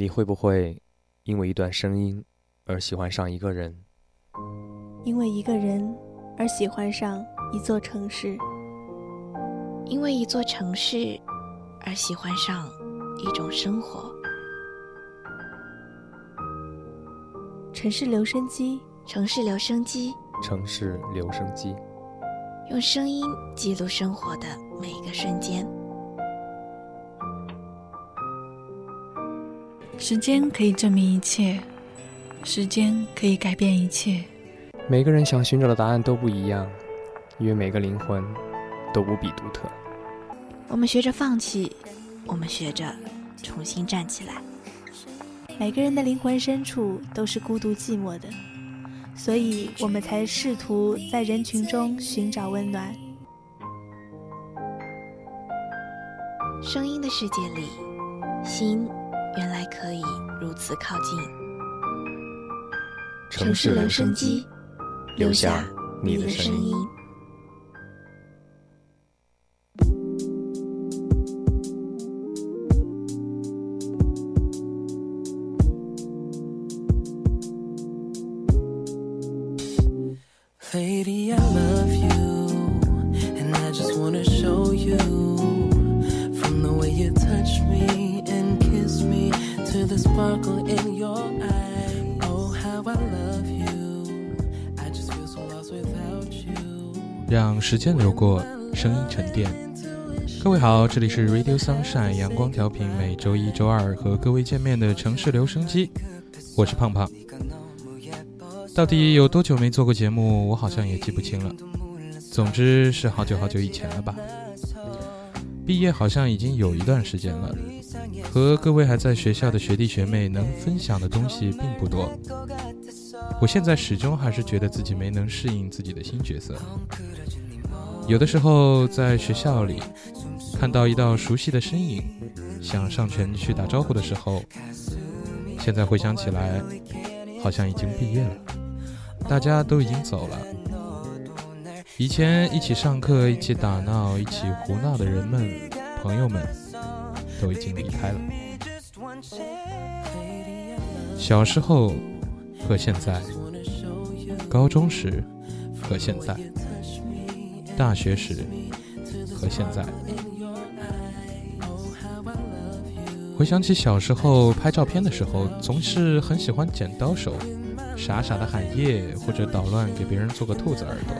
你会不会因为一段声音而喜欢上一个人？因为一个人而喜欢上一座城市？因为一座城市而喜欢上一种生活？城市留声机，城市留声机，城市留声机，用声音记录生活的每一个瞬间。时间可以证明一切，时间可以改变一切。每个人想寻找的答案都不一样，因为每个灵魂都无比独特。我们学着放弃，我们学着重新站起来。每个人的灵魂深处都是孤独寂寞的，所以我们才试图在人群中寻找温暖。声音的世界里，心。原来可以如此靠近。城市留声机，留下你的声音。让时间流过，声音沉淀。各位好，这里是 Radio Sunshine 阳光调频，每周一、周二和各位见面的城市留声机，我是胖胖。到底有多久没做过节目？我好像也记不清了。总之是好久好久以前了吧。毕业好像已经有一段时间了，和各位还在学校的学弟学妹能分享的东西并不多。我现在始终还是觉得自己没能适应自己的新角色。有的时候在学校里看到一道熟悉的身影，想上前去打招呼的时候，现在回想起来，好像已经毕业了，大家都已经走了。以前一起上课、一起打闹、一起胡闹的人们、朋友们，都已经离开了。小时候。和现在，高中时和现在，大学时和现在，回想起小时候拍照片的时候，总是很喜欢剪刀手，傻傻的喊耶，或者捣乱给别人做个兔子耳朵。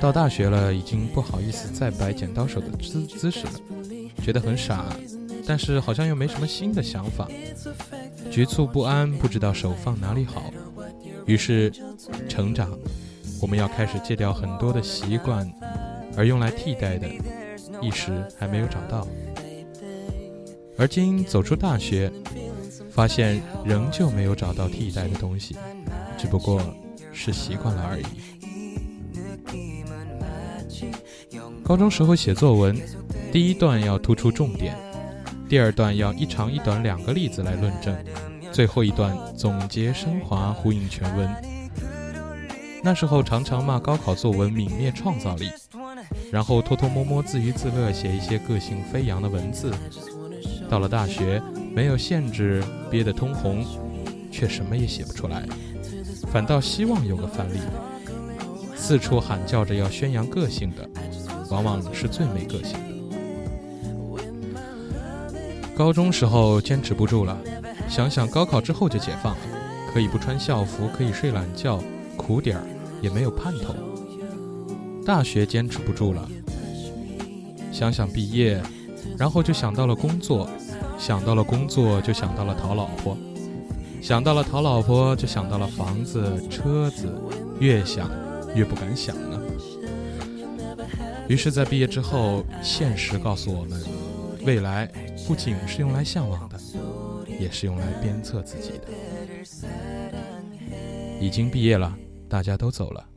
到大学了，已经不好意思再摆剪刀手的姿姿势了，觉得很傻，但是好像又没什么新的想法。局促不安，不知道手放哪里好。于是，成长，我们要开始戒掉很多的习惯，而用来替代的，一时还没有找到。而今走出大学，发现仍旧没有找到替代的东西，只不过是习惯了而已。高中时候写作文，第一段要突出重点。第二段要一长一短两个例子来论证，最后一段总结升华，呼应全文。那时候常常骂高考作文泯灭创造力，然后偷偷摸摸自娱自乐写一些个性飞扬的文字。到了大学，没有限制，憋得通红，却什么也写不出来，反倒希望有个范例。四处喊叫着要宣扬个性的，往往是最没个性的。高中时候坚持不住了，想想高考之后就解放了，可以不穿校服，可以睡懒觉，苦点儿也没有盼头。大学坚持不住了，想想毕业，然后就想到了工作，想到了工作就想到了讨老婆，想到了讨老婆就想到了房子车子，越想越不敢想呢。于是，在毕业之后，现实告诉我们，未来。不仅是用来向往的，也是用来鞭策自己的。已经毕业了，大家都走了。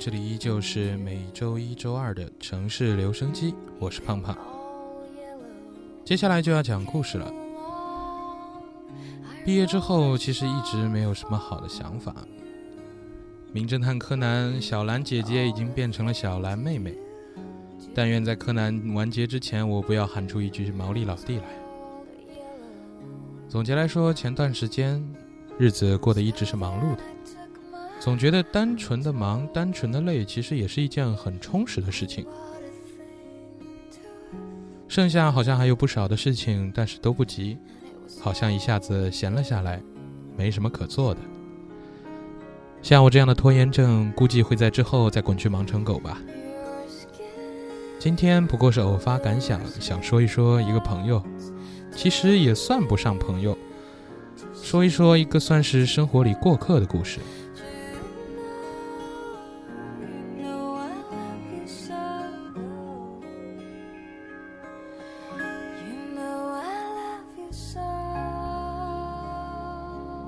这里依旧是每周一、周二的城市留声机，我是胖胖。接下来就要讲故事了。毕业之后，其实一直没有什么好的想法。名侦探柯南，小兰姐姐已经变成了小兰妹妹。但愿在柯南完结之前，我不要喊出一句毛利老弟来。总结来说，前段时间日子过得一直是忙碌的。总觉得单纯的忙、单纯的累，其实也是一件很充实的事情。剩下好像还有不少的事情，但是都不急，好像一下子闲了下来，没什么可做的。像我这样的拖延症，估计会在之后再滚去忙成狗吧。今天不过是偶发感想，想说一说一个朋友，其实也算不上朋友，说一说一个算是生活里过客的故事。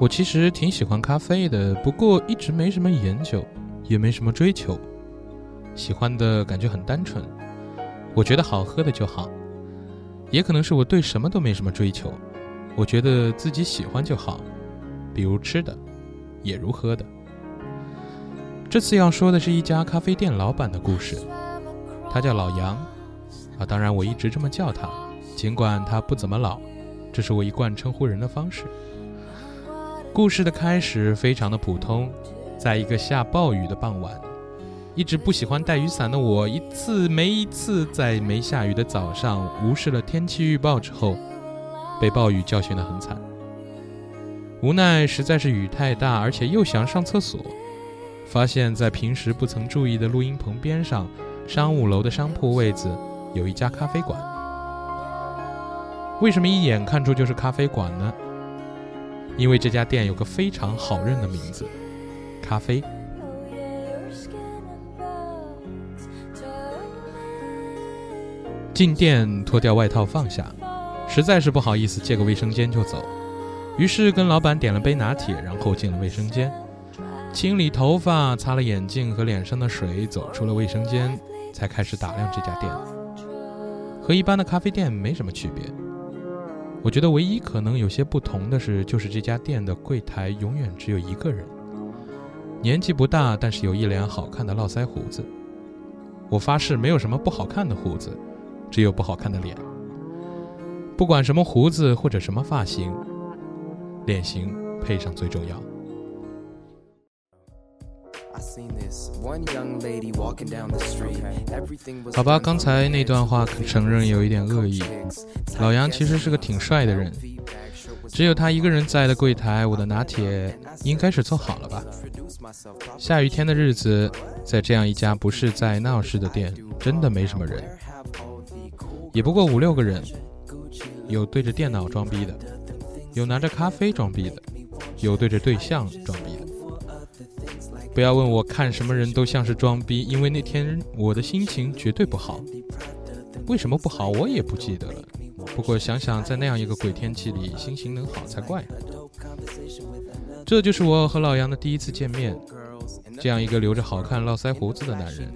我其实挺喜欢咖啡的，不过一直没什么研究，也没什么追求。喜欢的感觉很单纯，我觉得好喝的就好。也可能是我对什么都没什么追求，我觉得自己喜欢就好。比如吃的，也如喝的。这次要说的是一家咖啡店老板的故事，他叫老杨，啊，当然我一直这么叫他，尽管他不怎么老，这是我一贯称呼人的方式。故事的开始非常的普通，在一个下暴雨的傍晚，一直不喜欢带雨伞的我，一次没一次在没下雨的早上无视了天气预报之后，被暴雨教训的很惨。无奈实在是雨太大，而且又想上厕所，发现在平时不曾注意的录音棚边上，商务楼的商铺位子有一家咖啡馆。为什么一眼看出就是咖啡馆呢？因为这家店有个非常好认的名字，咖啡。进店脱掉外套放下，实在是不好意思借个卫生间就走，于是跟老板点了杯拿铁，然后进了卫生间，清理头发，擦了眼镜和脸上的水，走出了卫生间，才开始打量这家店。和一般的咖啡店没什么区别。我觉得唯一可能有些不同的是，就是这家店的柜台永远只有一个人，年纪不大，但是有一脸好看的络腮胡子。我发誓，没有什么不好看的胡子，只有不好看的脸。不管什么胡子或者什么发型，脸型配上最重要。好吧，刚才那段话承认有一点恶意。老杨其实是个挺帅的人，只有他一个人在的柜台，我的拿铁应该是做好了吧？下雨天的日子，在这样一家不是在闹市的店，真的没什么人，也不过五六个人，有对着电脑装逼的，有拿着咖啡装逼的，有对着对象装逼的。不要问我看什么人都像是装逼，因为那天我的心情绝对不好。为什么不好，我也不记得了。不过想想在那样一个鬼天气里，心情能好才怪。这就是我和老杨的第一次见面。这样一个留着好看络腮胡子的男人，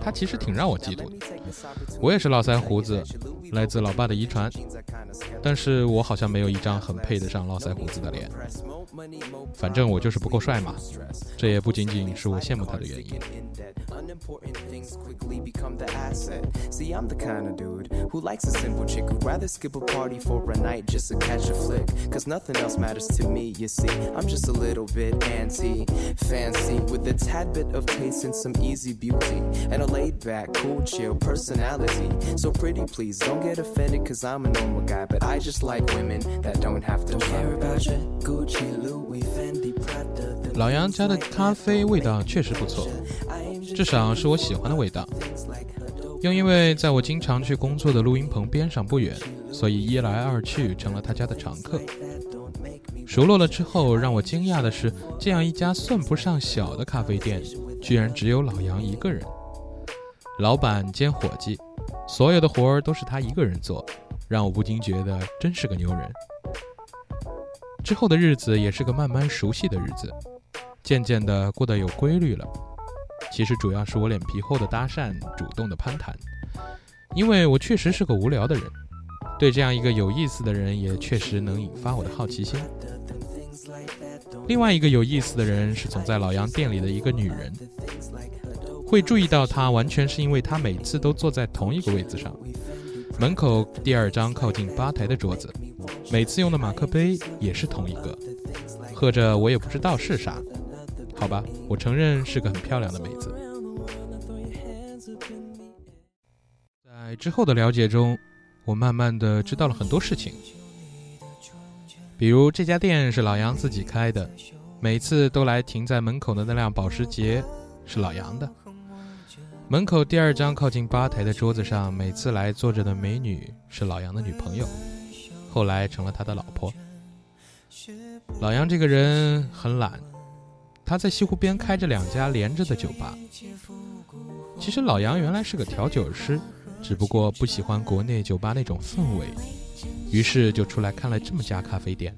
他其实挺让我嫉妒的。我也是络腮胡子，来自老爸的遗传，但是我好像没有一张很配得上络腮胡子的脸。反正我就是不够帅嘛，这也不仅仅是我羡慕他的原因。老杨家的咖啡味道确实不错， 至少是我喜欢的味道。又因为在我经常去工作的录音棚边上不远，所以一来二去成了他家的常客。熟络了之后，让我惊讶的是，这样一家算不上小的咖啡店，居然只有老杨一个人。老板兼伙计，所有的活儿都是他一个人做，让我不禁觉得真是个牛人。之后的日子也是个慢慢熟悉的日子。渐渐的过得有规律了。其实主要是我脸皮厚的搭讪，主动的攀谈，因为我确实是个无聊的人，对这样一个有意思的人也确实能引发我的好奇心。另外一个有意思的人是总在老杨店里的一个女人，会注意到她完全是因为她每次都坐在同一个位子上，门口第二张靠近吧台的桌子，每次用的马克杯也是同一个，喝着我也不知道是啥。好吧，我承认是个很漂亮的妹子。在之后的了解中，我慢慢的知道了很多事情，比如这家店是老杨自己开的，每次都来停在门口的那辆保时捷是老杨的，门口第二张靠近吧台的桌子上每次来坐着的美女是老杨的女朋友，后来成了他的老婆。老杨这个人很懒。他在西湖边开着两家连着的酒吧。其实老杨原来是个调酒师，只不过不喜欢国内酒吧那种氛围，于是就出来开了这么家咖啡店。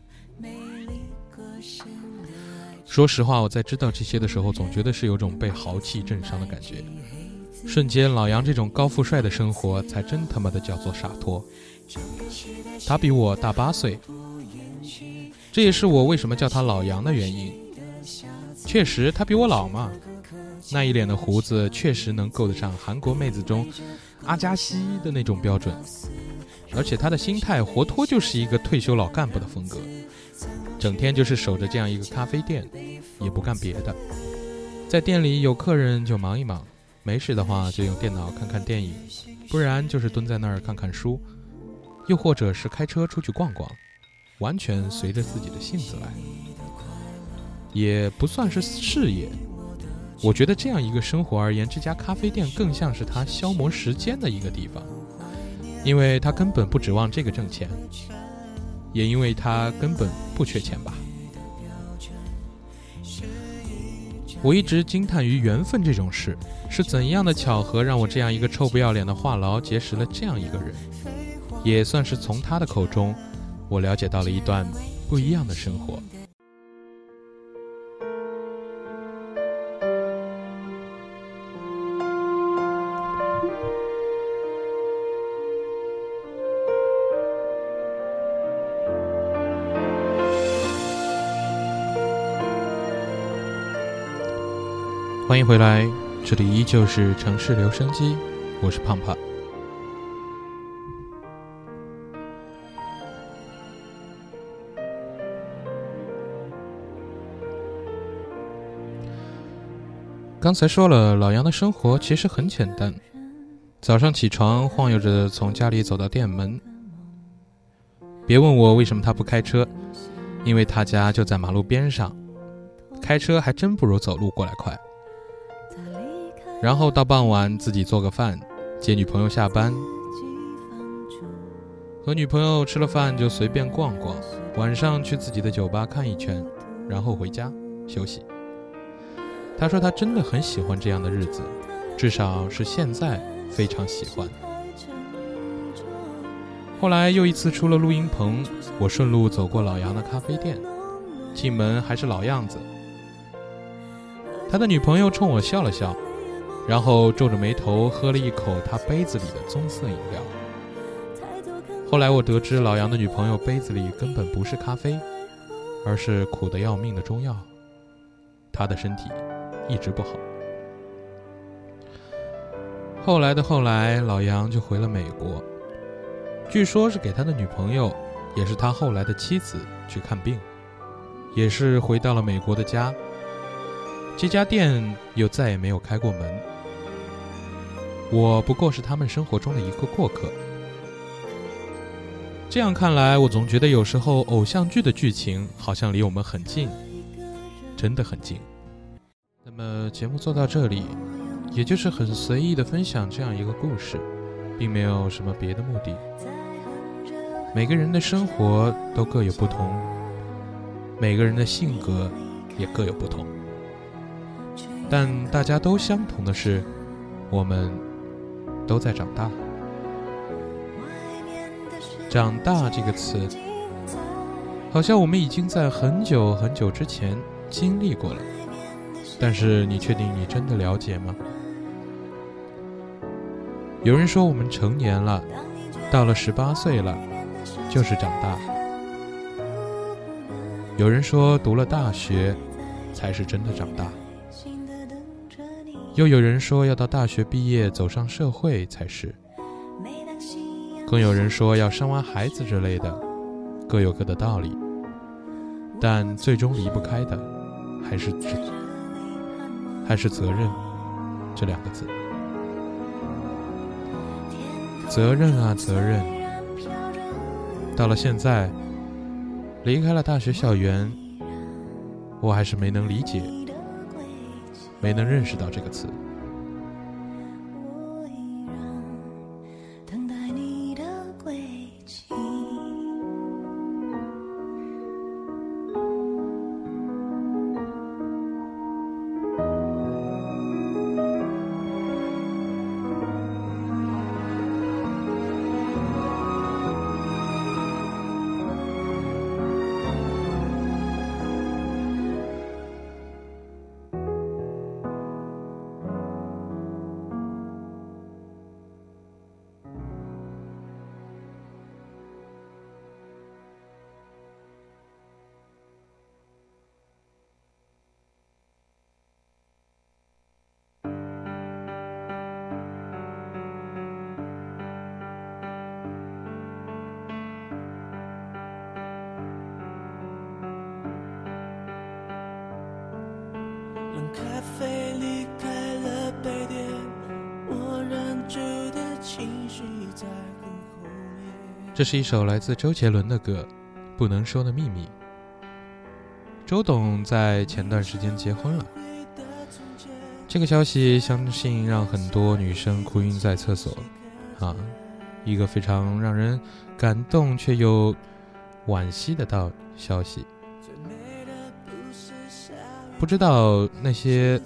说实话，我在知道这些的时候，总觉得是有种被豪气震伤的感觉。瞬间，老杨这种高富帅的生活才真他妈的叫做洒脱。他比我大八岁，这也是我为什么叫他老杨的原因。确实，他比我老嘛，那一脸的胡子确实能够得上韩国妹子中阿加西的那种标准，而且他的心态活脱就是一个退休老干部的风格，整天就是守着这样一个咖啡店，也不干别的，在店里有客人就忙一忙，没事的话就用电脑看看电影，不然就是蹲在那儿看看书，又或者是开车出去逛逛，完全随着自己的性子来。也不算是事业，我觉得这样一个生活而言，这家咖啡店更像是他消磨时间的一个地方，因为他根本不指望这个挣钱，也因为他根本不缺钱吧。我一直惊叹于缘分这种事，是怎样的巧合让我这样一个臭不要脸的话痨结识了这样一个人，也算是从他的口中，我了解到了一段不一样的生活。欢迎回来，这里依旧是城市留声机，我是胖胖。刚才说了，老杨的生活其实很简单，早上起床晃悠着从家里走到店门。别问我为什么他不开车，因为他家就在马路边上，开车还真不如走路过来快。然后到傍晚自己做个饭，接女朋友下班，和女朋友吃了饭就随便逛逛，晚上去自己的酒吧看一圈，然后回家休息。他说他真的很喜欢这样的日子，至少是现在非常喜欢。后来又一次出了录音棚，我顺路走过老杨的咖啡店，进门还是老样子。他的女朋友冲我笑了笑。然后皱着眉头喝了一口他杯子里的棕色饮料。后来我得知老杨的女朋友杯子里根本不是咖啡，而是苦得要命的中药。他的身体一直不好。后来的后来，老杨就回了美国，据说是给他的女朋友，也是他后来的妻子去看病，也是回到了美国的家。这家店又再也没有开过门。我不过是他们生活中的一个过客。这样看来，我总觉得有时候偶像剧的剧情好像离我们很近，真的很近。那么节目做到这里，也就是很随意的分享这样一个故事，并没有什么别的目的。每个人的生活都各有不同，每个人的性格也各有不同，但大家都相同的是，我们。都在长大，长大这个词，好像我们已经在很久很久之前经历过了，但是你确定你真的了解吗？有人说我们成年了，到了十八岁了，就是长大。有人说读了大学，才是真的长大。又有人说要到大学毕业走上社会才是。更有人说要生完孩子之类的，各有各的道理。但最终离不开的，还是责，还是责任这两个字。责任啊，责任。到了现在，离开了大学校园，我还是没能理解，没能认识到这个词。咖啡离开了杯垫，我忍住的情绪在后面这是一首来自周杰伦的歌，《不能说的秘密》。周董在前段时间结婚了，这个消息相信让很多女生哭晕在厕所，啊，一个非常让人感动却又惋惜的道消息。不知道那些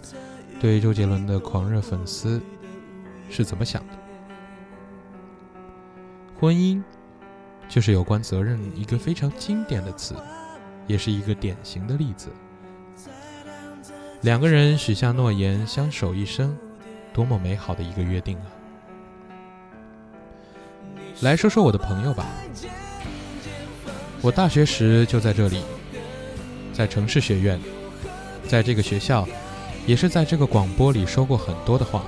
对周杰伦的狂热粉丝是怎么想的？婚姻。就是有关责任一个非常经典的词，也是一个典型的例子。两个人许下诺言，相守一生，多么美好的一个约定啊！来说说我的朋友吧，我大学时就在这里，在城市学院，在这个学校，也是在这个广播里说过很多的话。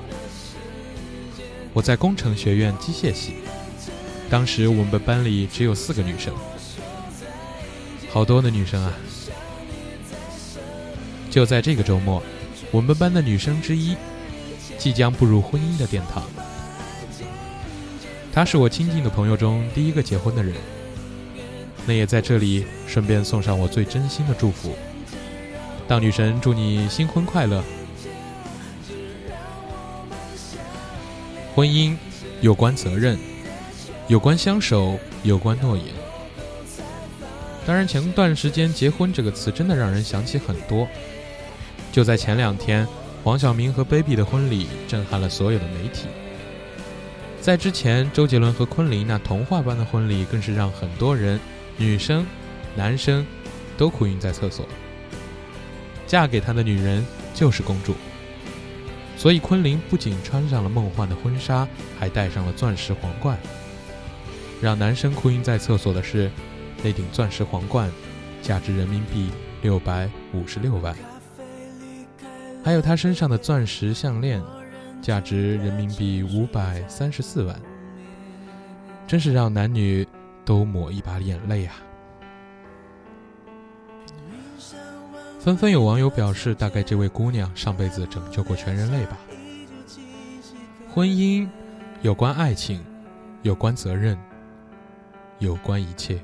我在工程学院机械系。当时我们班里只有四个女生，好多的女生啊！就在这个周末，我们班的女生之一即将步入婚姻的殿堂。她是我亲近的朋友中第一个结婚的人，那也在这里顺便送上我最真心的祝福。当女神祝你新婚快乐！婚姻有关责任。有关相守，有关诺言。当然，前段时间“结婚”这个词真的让人想起很多。就在前两天，黄晓明和 Baby 的婚礼震撼了所有的媒体。在之前，周杰伦和昆凌那童话般的婚礼更是让很多人，女生、男生，都哭晕在厕所。嫁给他的女人就是公主，所以昆凌不仅穿上了梦幻的婚纱，还戴上了钻石皇冠。让男生哭晕在厕所的是，那顶钻石皇冠，价值人民币六百五十六万；还有他身上的钻石项链，价值人民币五百三十四万。真是让男女都抹一把眼泪啊！纷纷有网友表示，大概这位姑娘上辈子拯救过全人类吧。婚姻有关爱情，有关责任。有关一切。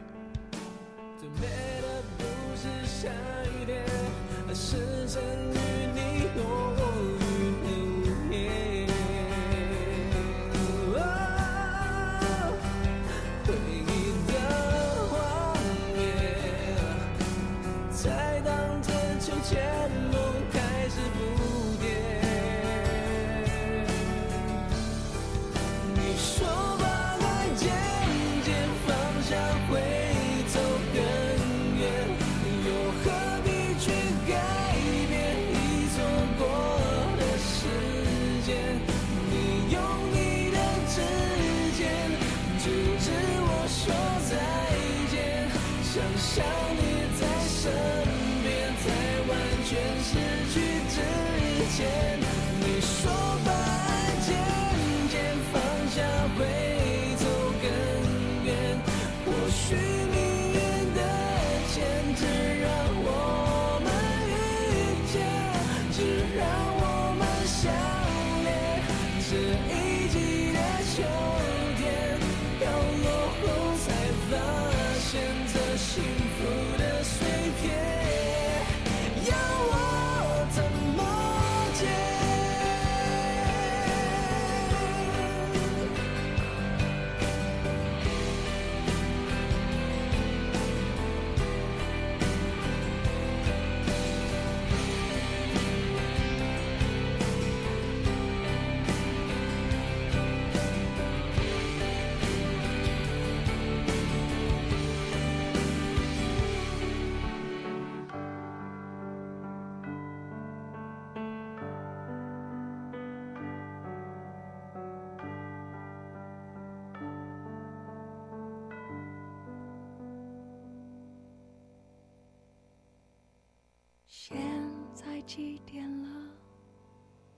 几点了？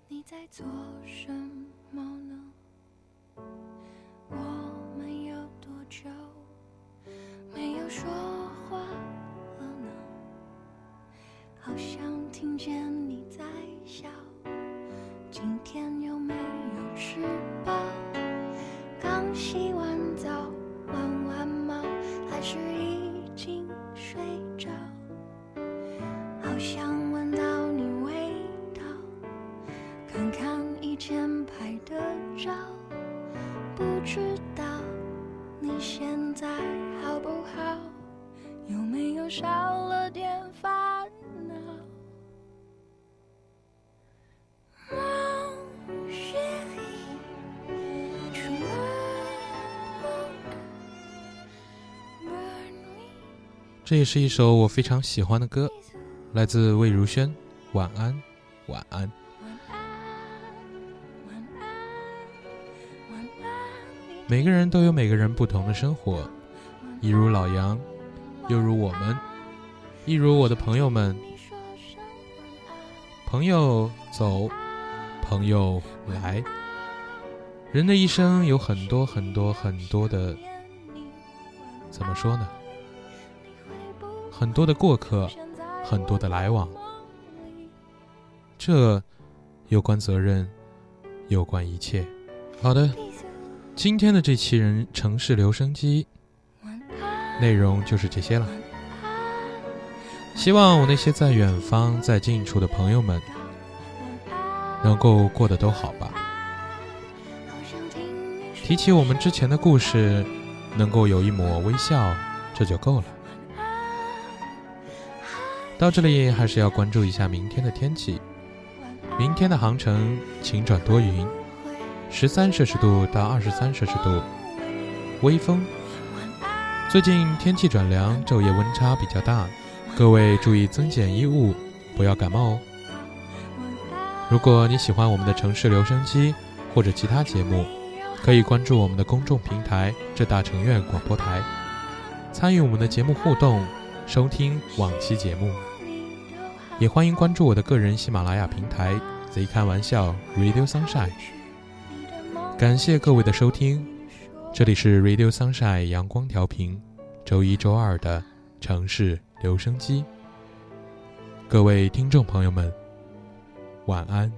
你在做什么呢？看看以前拍的照，不知道你现在好不好？有没有少了点烦恼这也是一首我非常喜欢的歌，来自魏如萱，《晚安，晚安》。每个人都有每个人不同的生活，一如老杨，又如我们，一如我的朋友们。朋友走，朋友来。人的一生有很多很多很多的，怎么说呢？很多的过客，很多的来往。这有关责任，有关一切。好的，今天的这期人城市留声机内容就是这些了。希望我那些在远方、在近处的朋友们能够过得都好吧。提起我们之前的故事，能够有一抹微笑，这就够了。到这里还是要关注一下明天的天气。明天的航程晴转多云，十三摄氏度到二十三摄氏度，微风。最近天气转凉，昼夜温差比较大，各位注意增减衣物，不要感冒哦。如果你喜欢我们的城市留声机或者其他节目，可以关注我们的公众平台“浙大城院广播台”，参与我们的节目互动，收听往期节目。也欢迎关注我的个人喜马拉雅平台贼开玩笑 Radio Sunshine”。感谢各位的收听，这里是 Radio Sunshine 阳光调频，周一周二的城市留声机。各位听众朋友们，晚安。